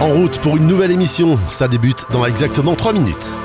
En route pour une nouvelle émission, ça débute dans exactement 3 minutes.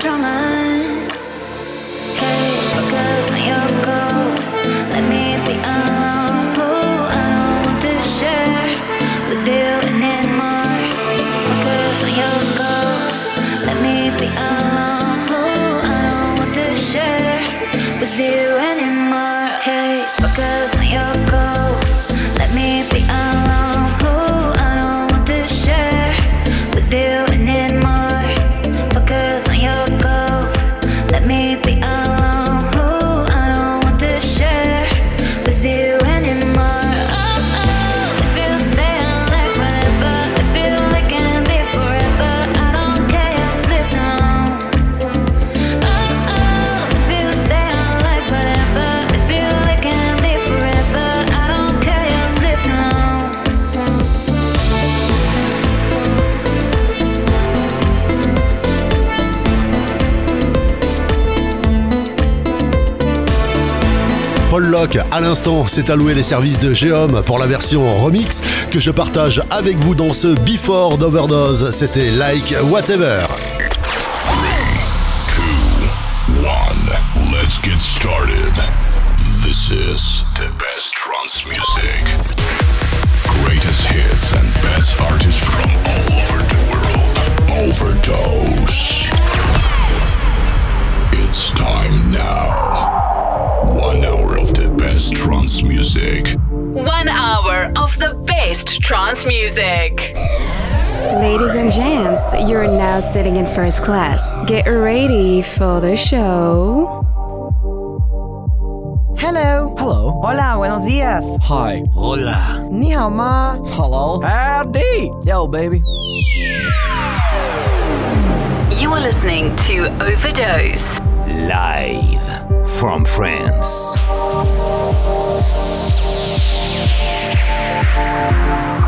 drama. À l'instant, c'est alloué les services de Geom pour la version remix que je partage avec vous dans ce Before d'Overdose. C'était Like Whatever. The best trance music. Ladies and gents, you're now sitting in first class. Get ready for the show. Hello. Hello. Hola, buenos días. Hi. Hola. Ni hao ma. Hello. Howdy. Yo, baby. You are listening to Overdose. Live from France. Thank you.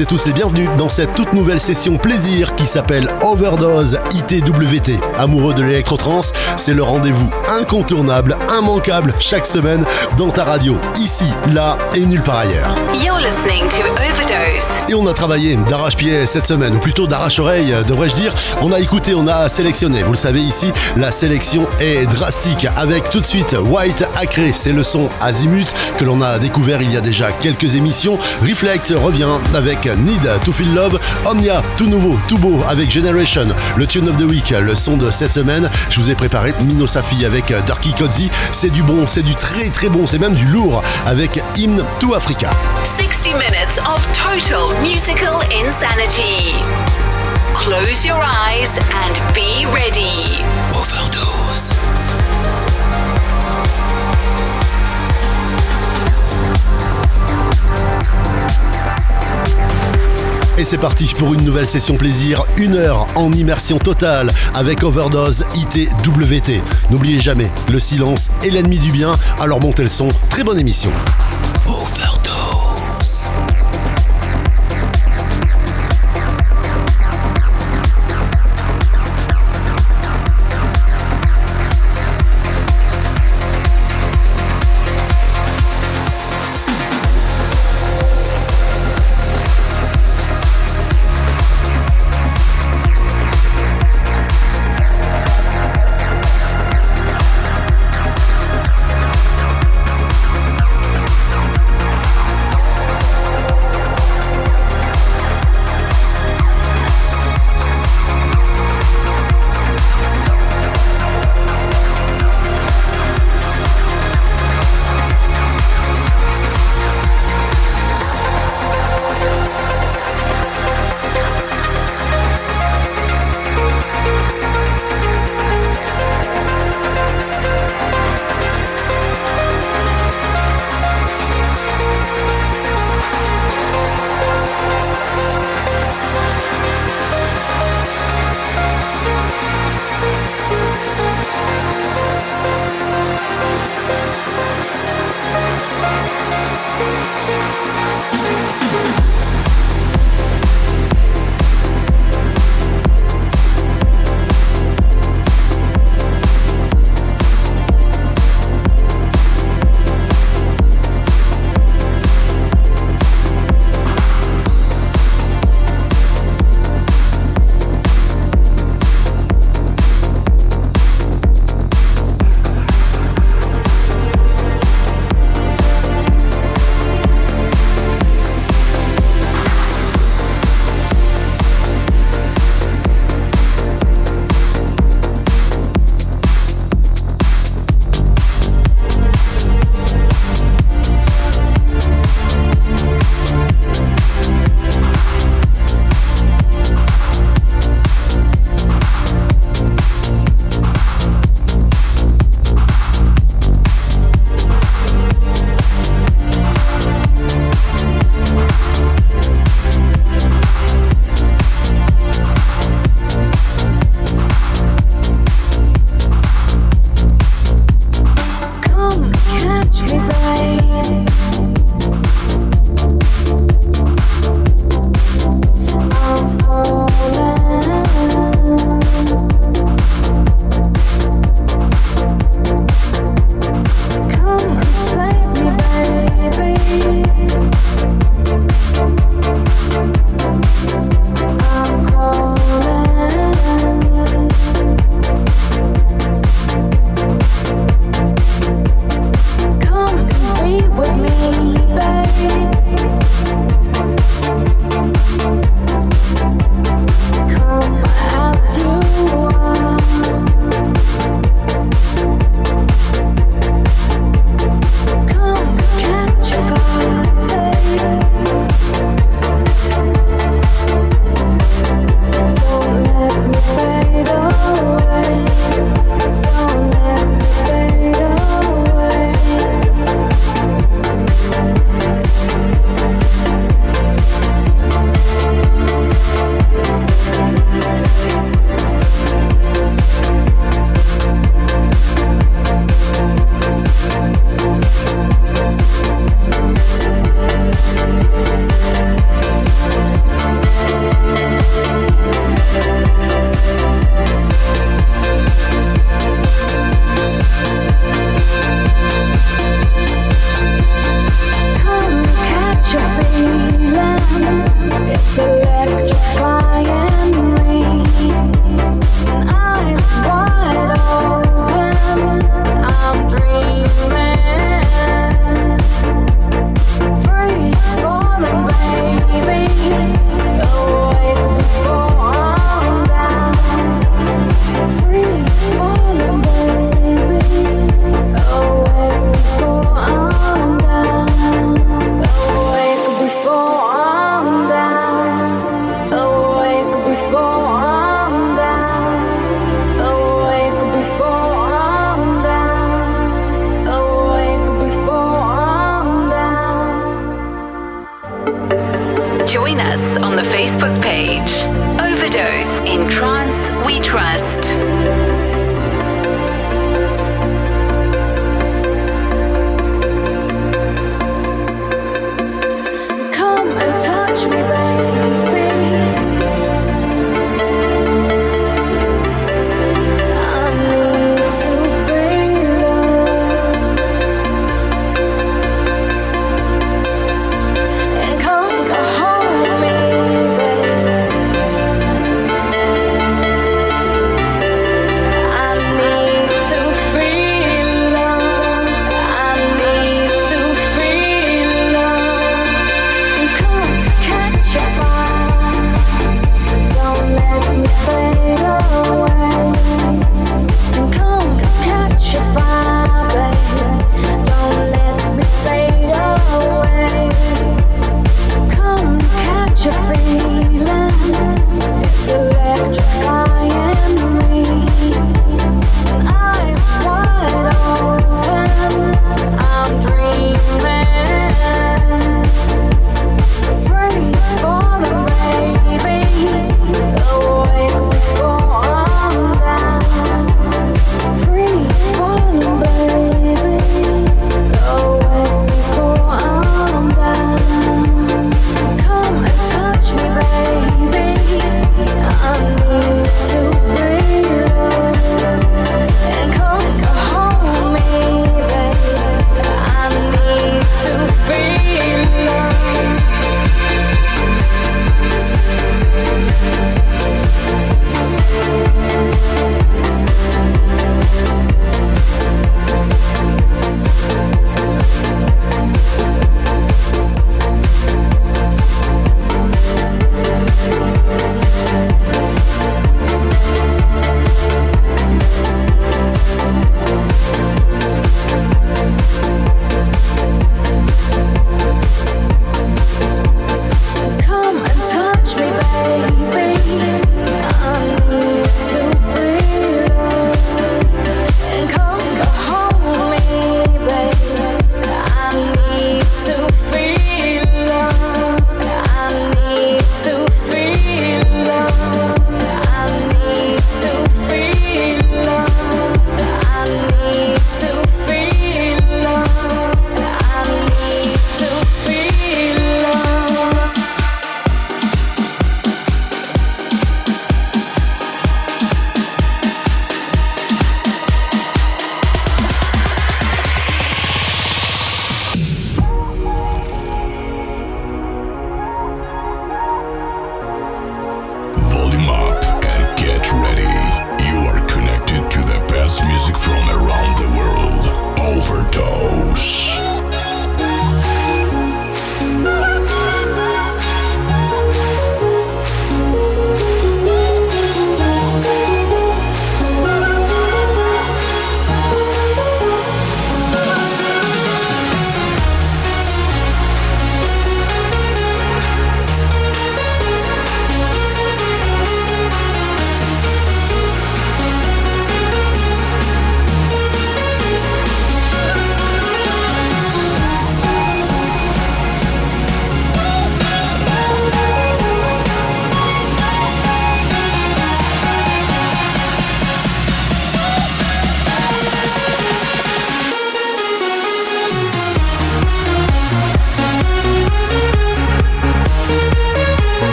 Et tous les bienvenus dans cette toute nouvelle session plaisir qui s'appelle Overdose ITWT. Amoureux de l'électro-trance, c'est le rendez-vous incontournable, immanquable chaque semaine dans ta radio, ici, là et nulle part ailleurs. You're listening to Overdose. Et on a travaillé d'arrache-pied cette semaine, ou plutôt d'arrache-oreille, devrais-je dire. On a écouté, on a sélectionné. Vous le savez ici, la sélection est drastique. Avec tout de suite White Acré, c'est le son Azimut que l'on a découvert il y a déjà quelques émissions. Reflect revient avec Need to Feel Love. Omnia, tout nouveau, tout beau avec Generation. Le Tune of the Week, le son de cette semaine. Je vous ai préparé Mino Safi avec Darky Kodzi. C'est du bon, c'est du très très bon, c'est même du lourd avec Hymn to Africa. 60 minutes of total musical insanity. Close your eyes and be ready. Overdose. Et c'est parti pour une nouvelle session plaisir, une heure en immersion totale avec Overdose ITWT. N'oubliez jamais, le silence est l'ennemi du bien, alors montez le son, très bonne émission.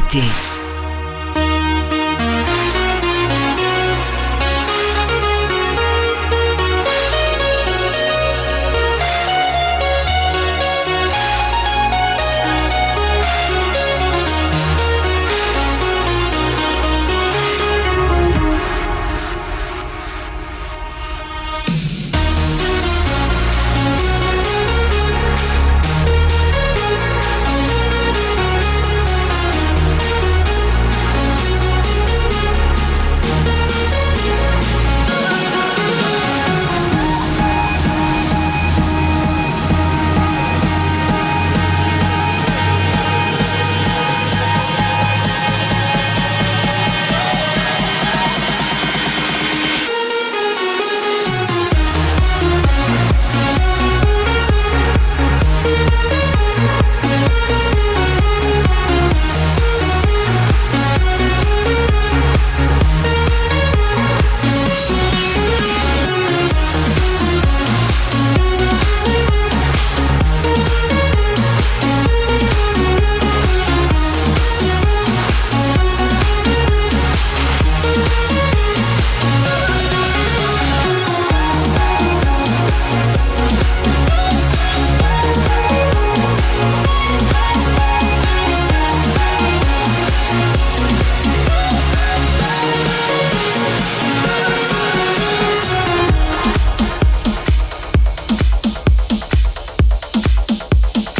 Écoutez.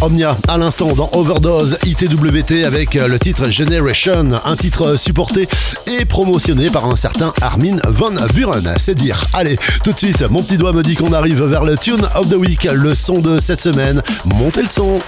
Omnia à l'instant dans Overdose ITWT avec euh, le titre Generation, un titre supporté et promotionné par un certain Armin Van Buren. C'est dire. Allez, tout de suite, mon petit doigt me dit qu'on arrive vers le Tune of the Week, le son de cette semaine. Montez le son.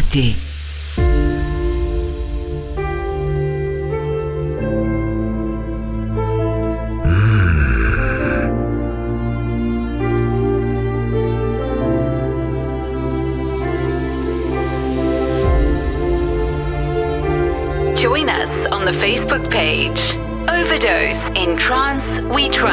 Écoutez. Join us on the Facebook page. Overdose in Trance We Trust.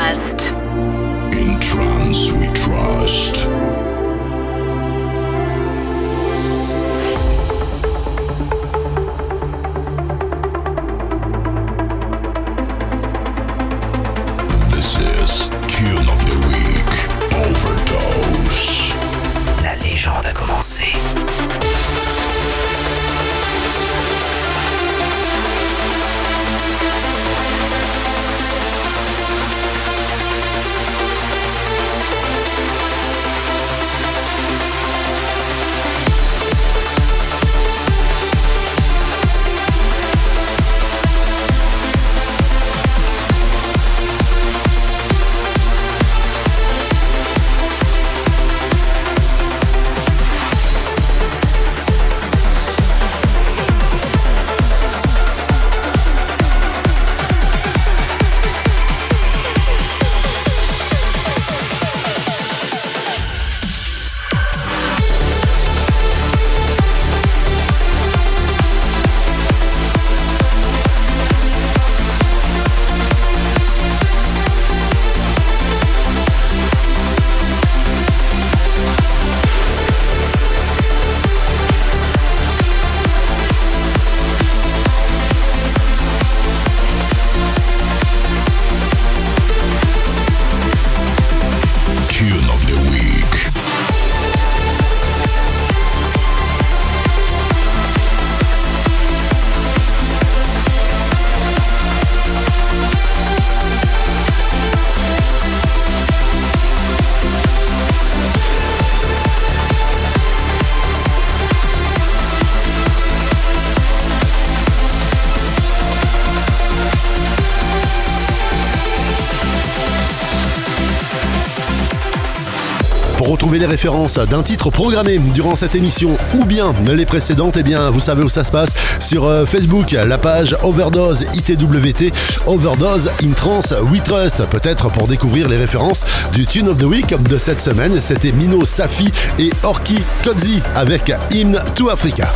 Les références d'un titre programmé durant cette émission ou bien les précédentes, eh bien vous savez où ça se passe sur euh, Facebook, la page Overdose ITWT, Overdose in Trance We Trust, peut-être pour découvrir les références du Tune of the Week de cette semaine. C'était Mino Safi et Orki Kodzi avec Hymn to Africa.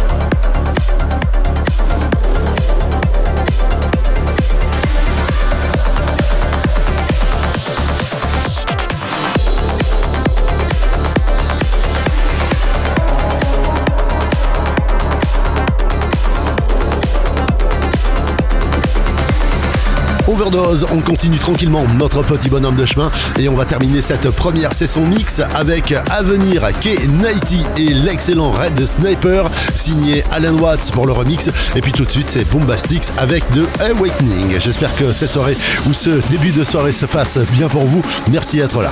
Overdose, on continue tranquillement notre petit bonhomme de chemin et on va terminer cette première session mix avec Avenir, K90 et l'excellent Red Sniper signé Alan Watts pour le remix et puis tout de suite c'est Bombastics avec The Awakening. J'espère que cette soirée ou ce début de soirée se passe bien pour vous. Merci d'être là.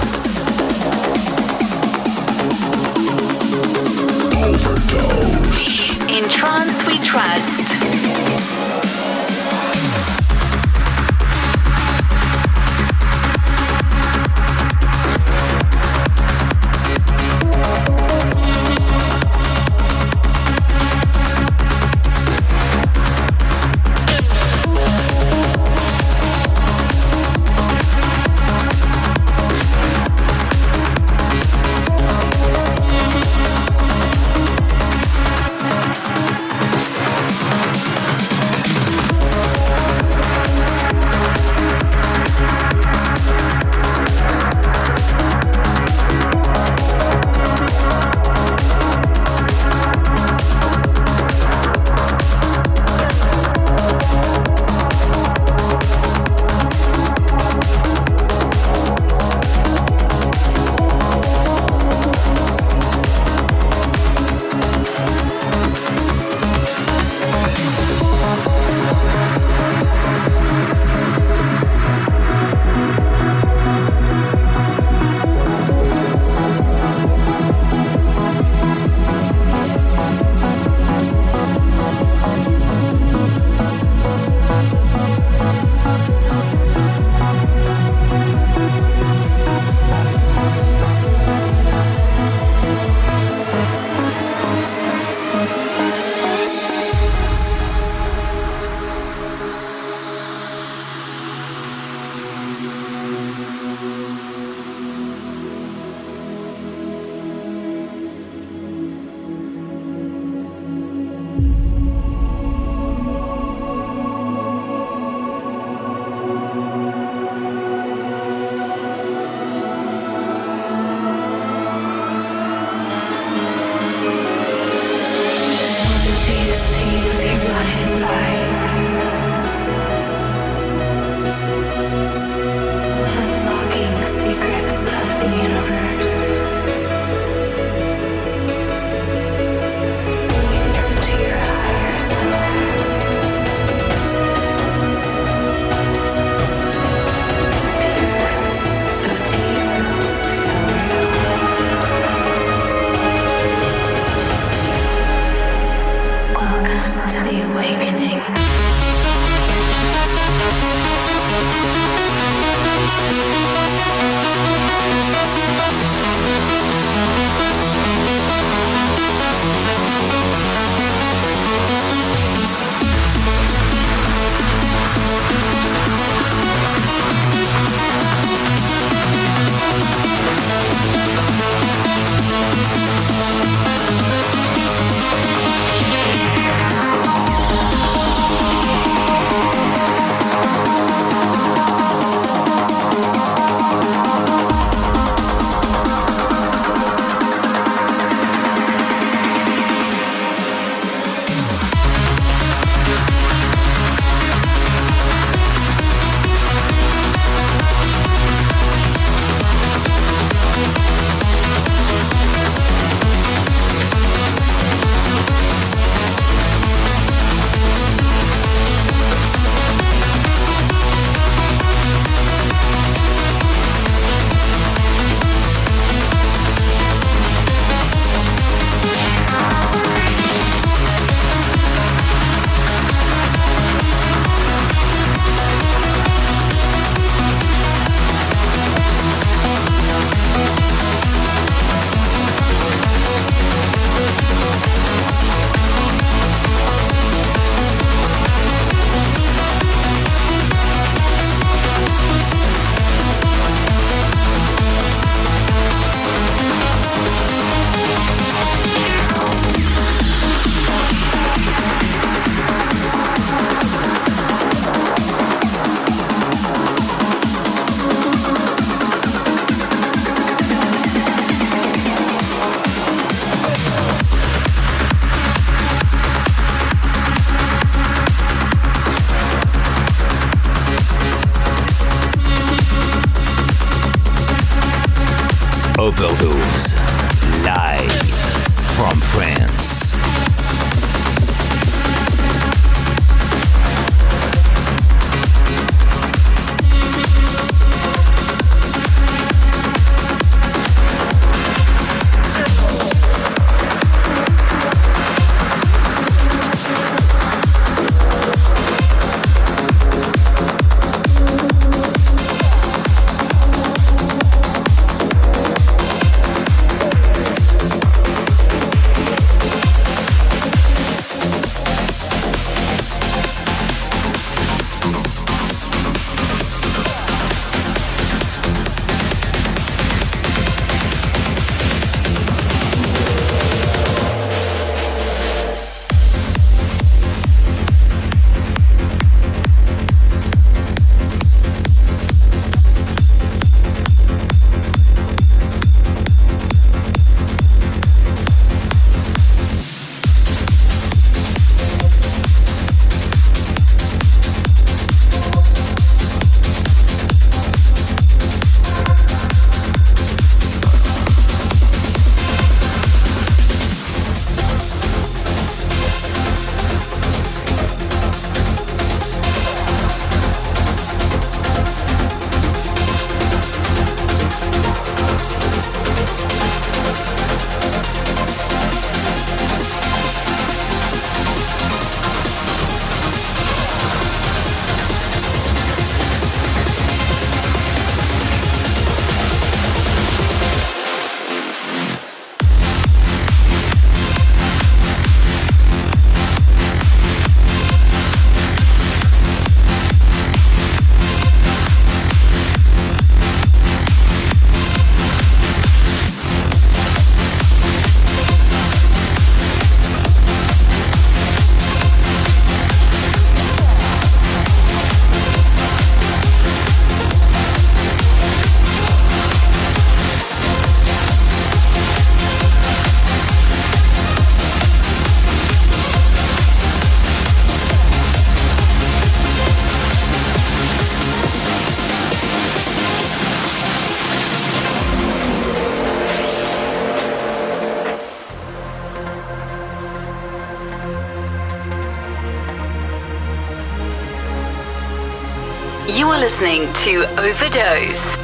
Listening to Overdose.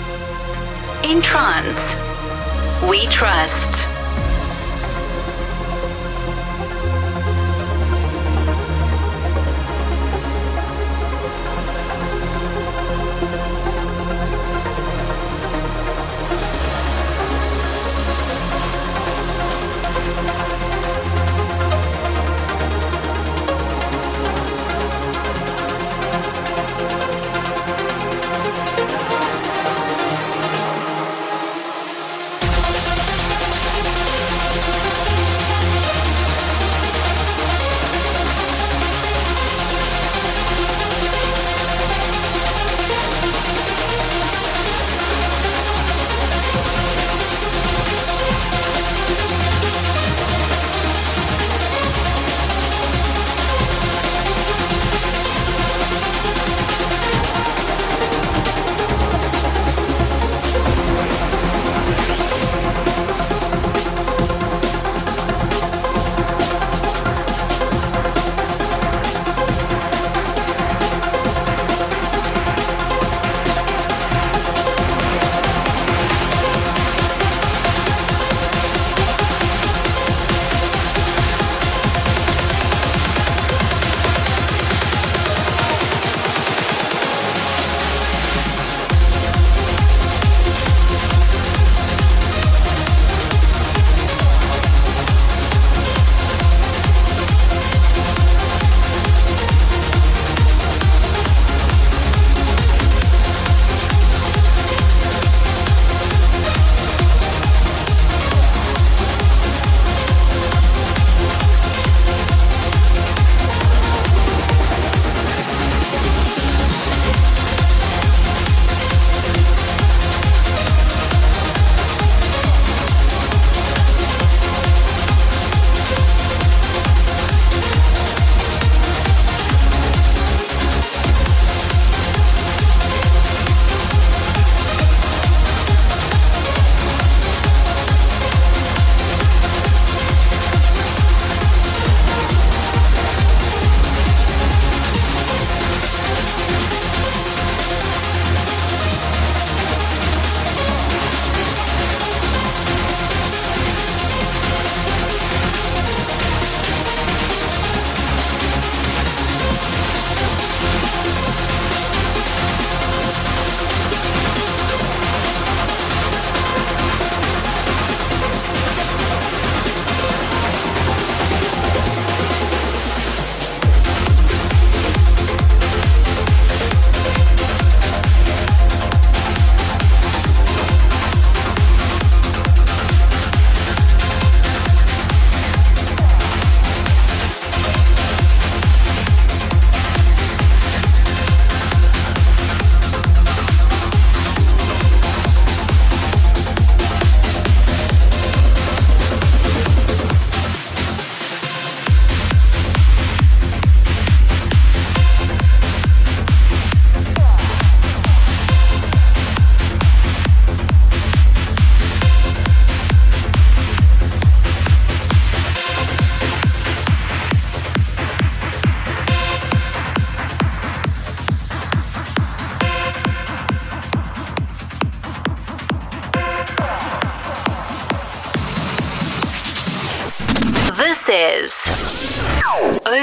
In trance, we trust.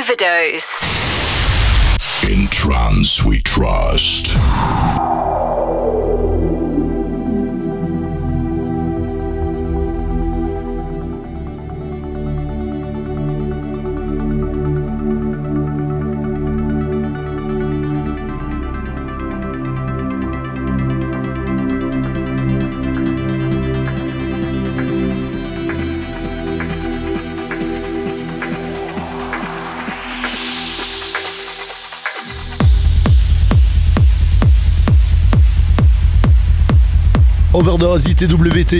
Overdose. In trance we trust.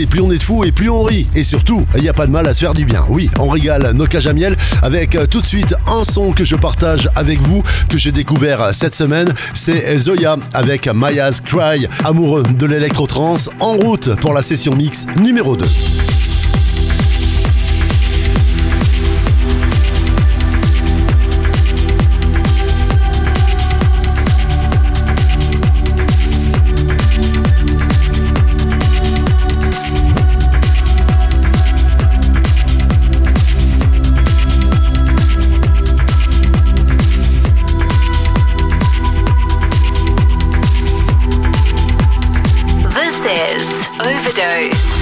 Plus on est de fous et plus on rit. Et surtout, il n'y a pas de mal à se faire du bien. Oui, on régale nos cages à miel avec euh, tout de suite un son que je partage avec vous, que j'ai découvert cette semaine. C'est Zoya avec Maya's Cry, amoureux de l'électro-trance, en route pour la session mix numéro 2. Overdose.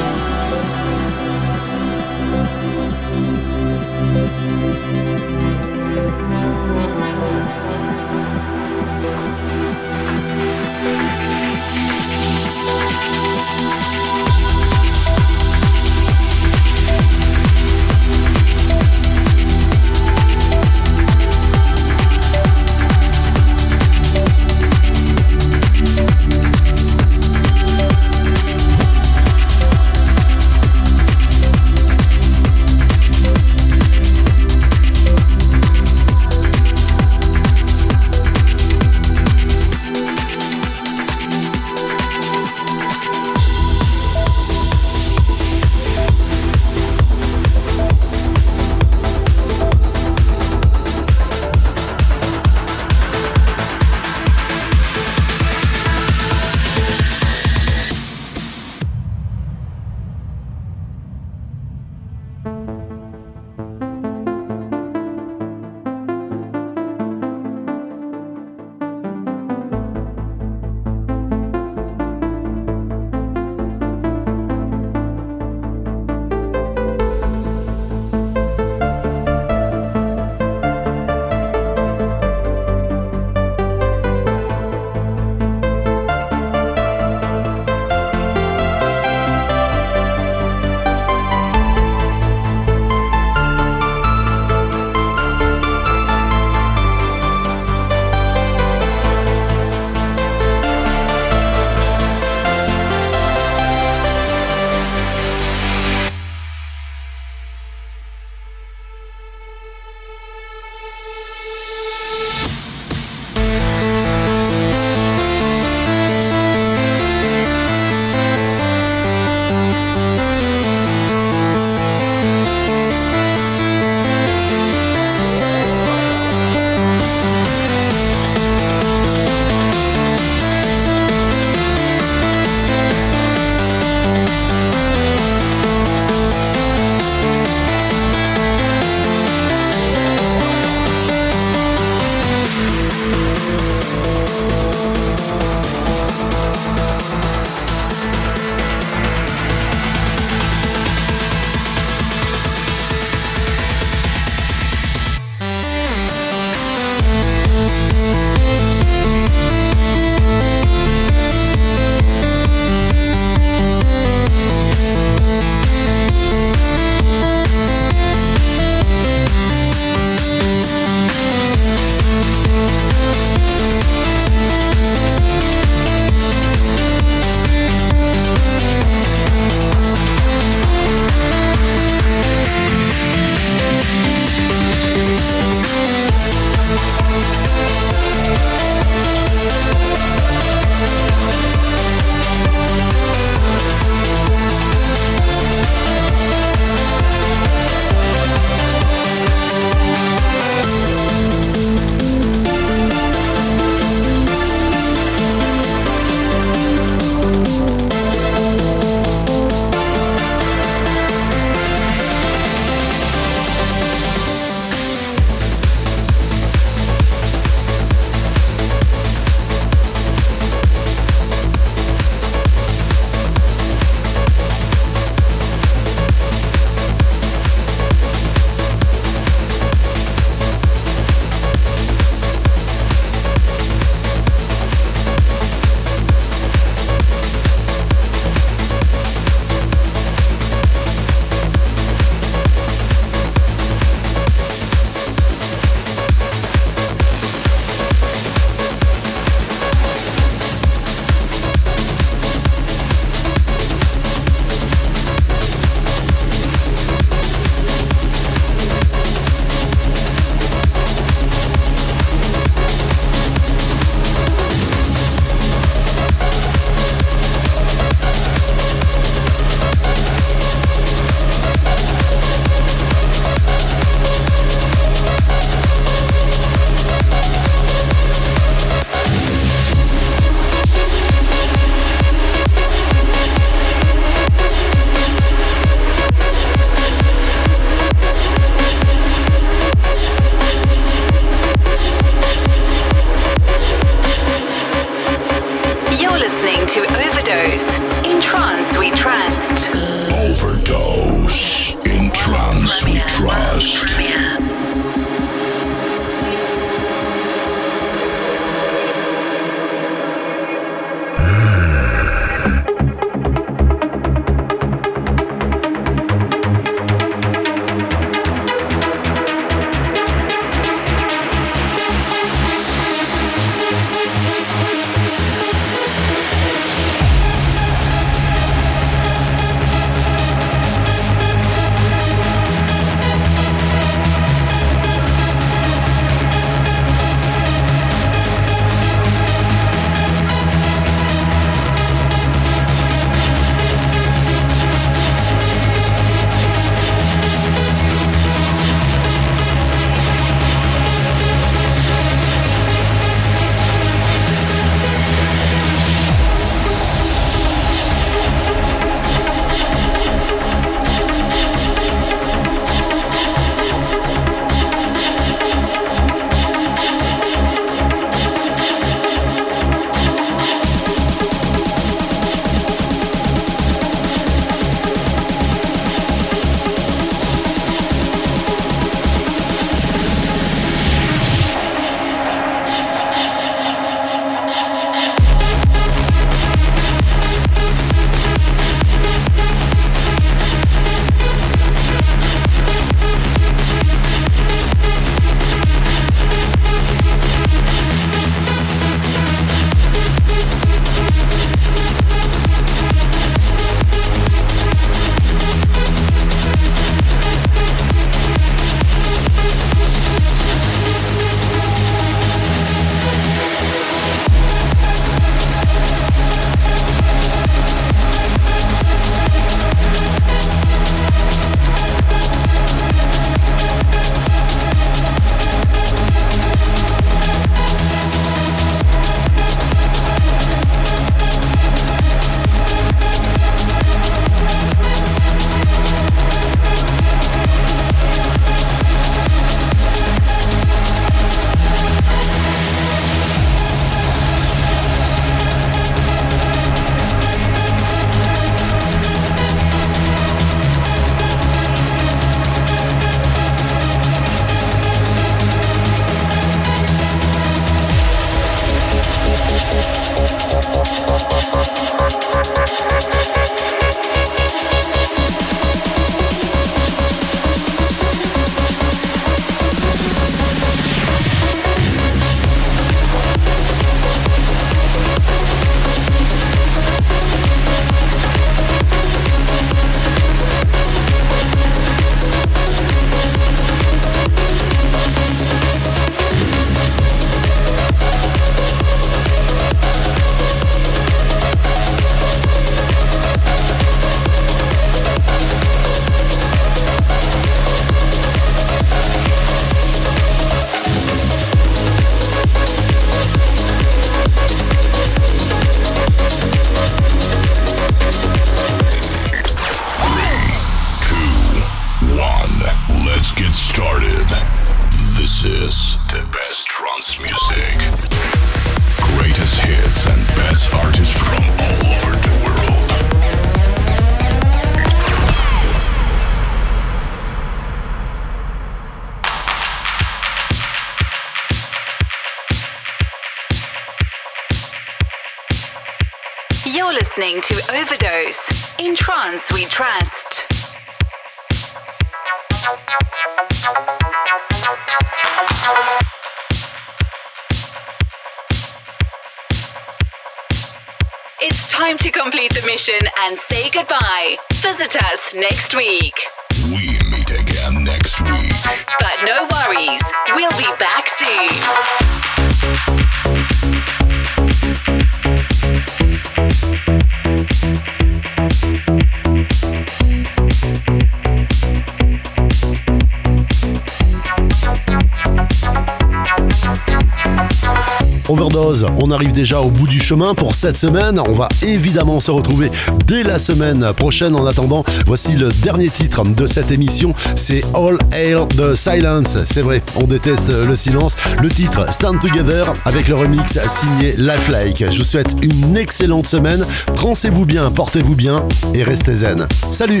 Overdose. On arrive déjà au bout du chemin pour cette semaine. On va évidemment se retrouver dès la semaine prochaine. En attendant, voici le dernier titre de cette émission. C'est All Hail the Silence. C'est vrai, on déteste le silence. Le titre Stand Together avec le remix signé Lifelike. Je vous souhaite une excellente semaine. Transez-vous bien, portez-vous bien et restez zen. Salut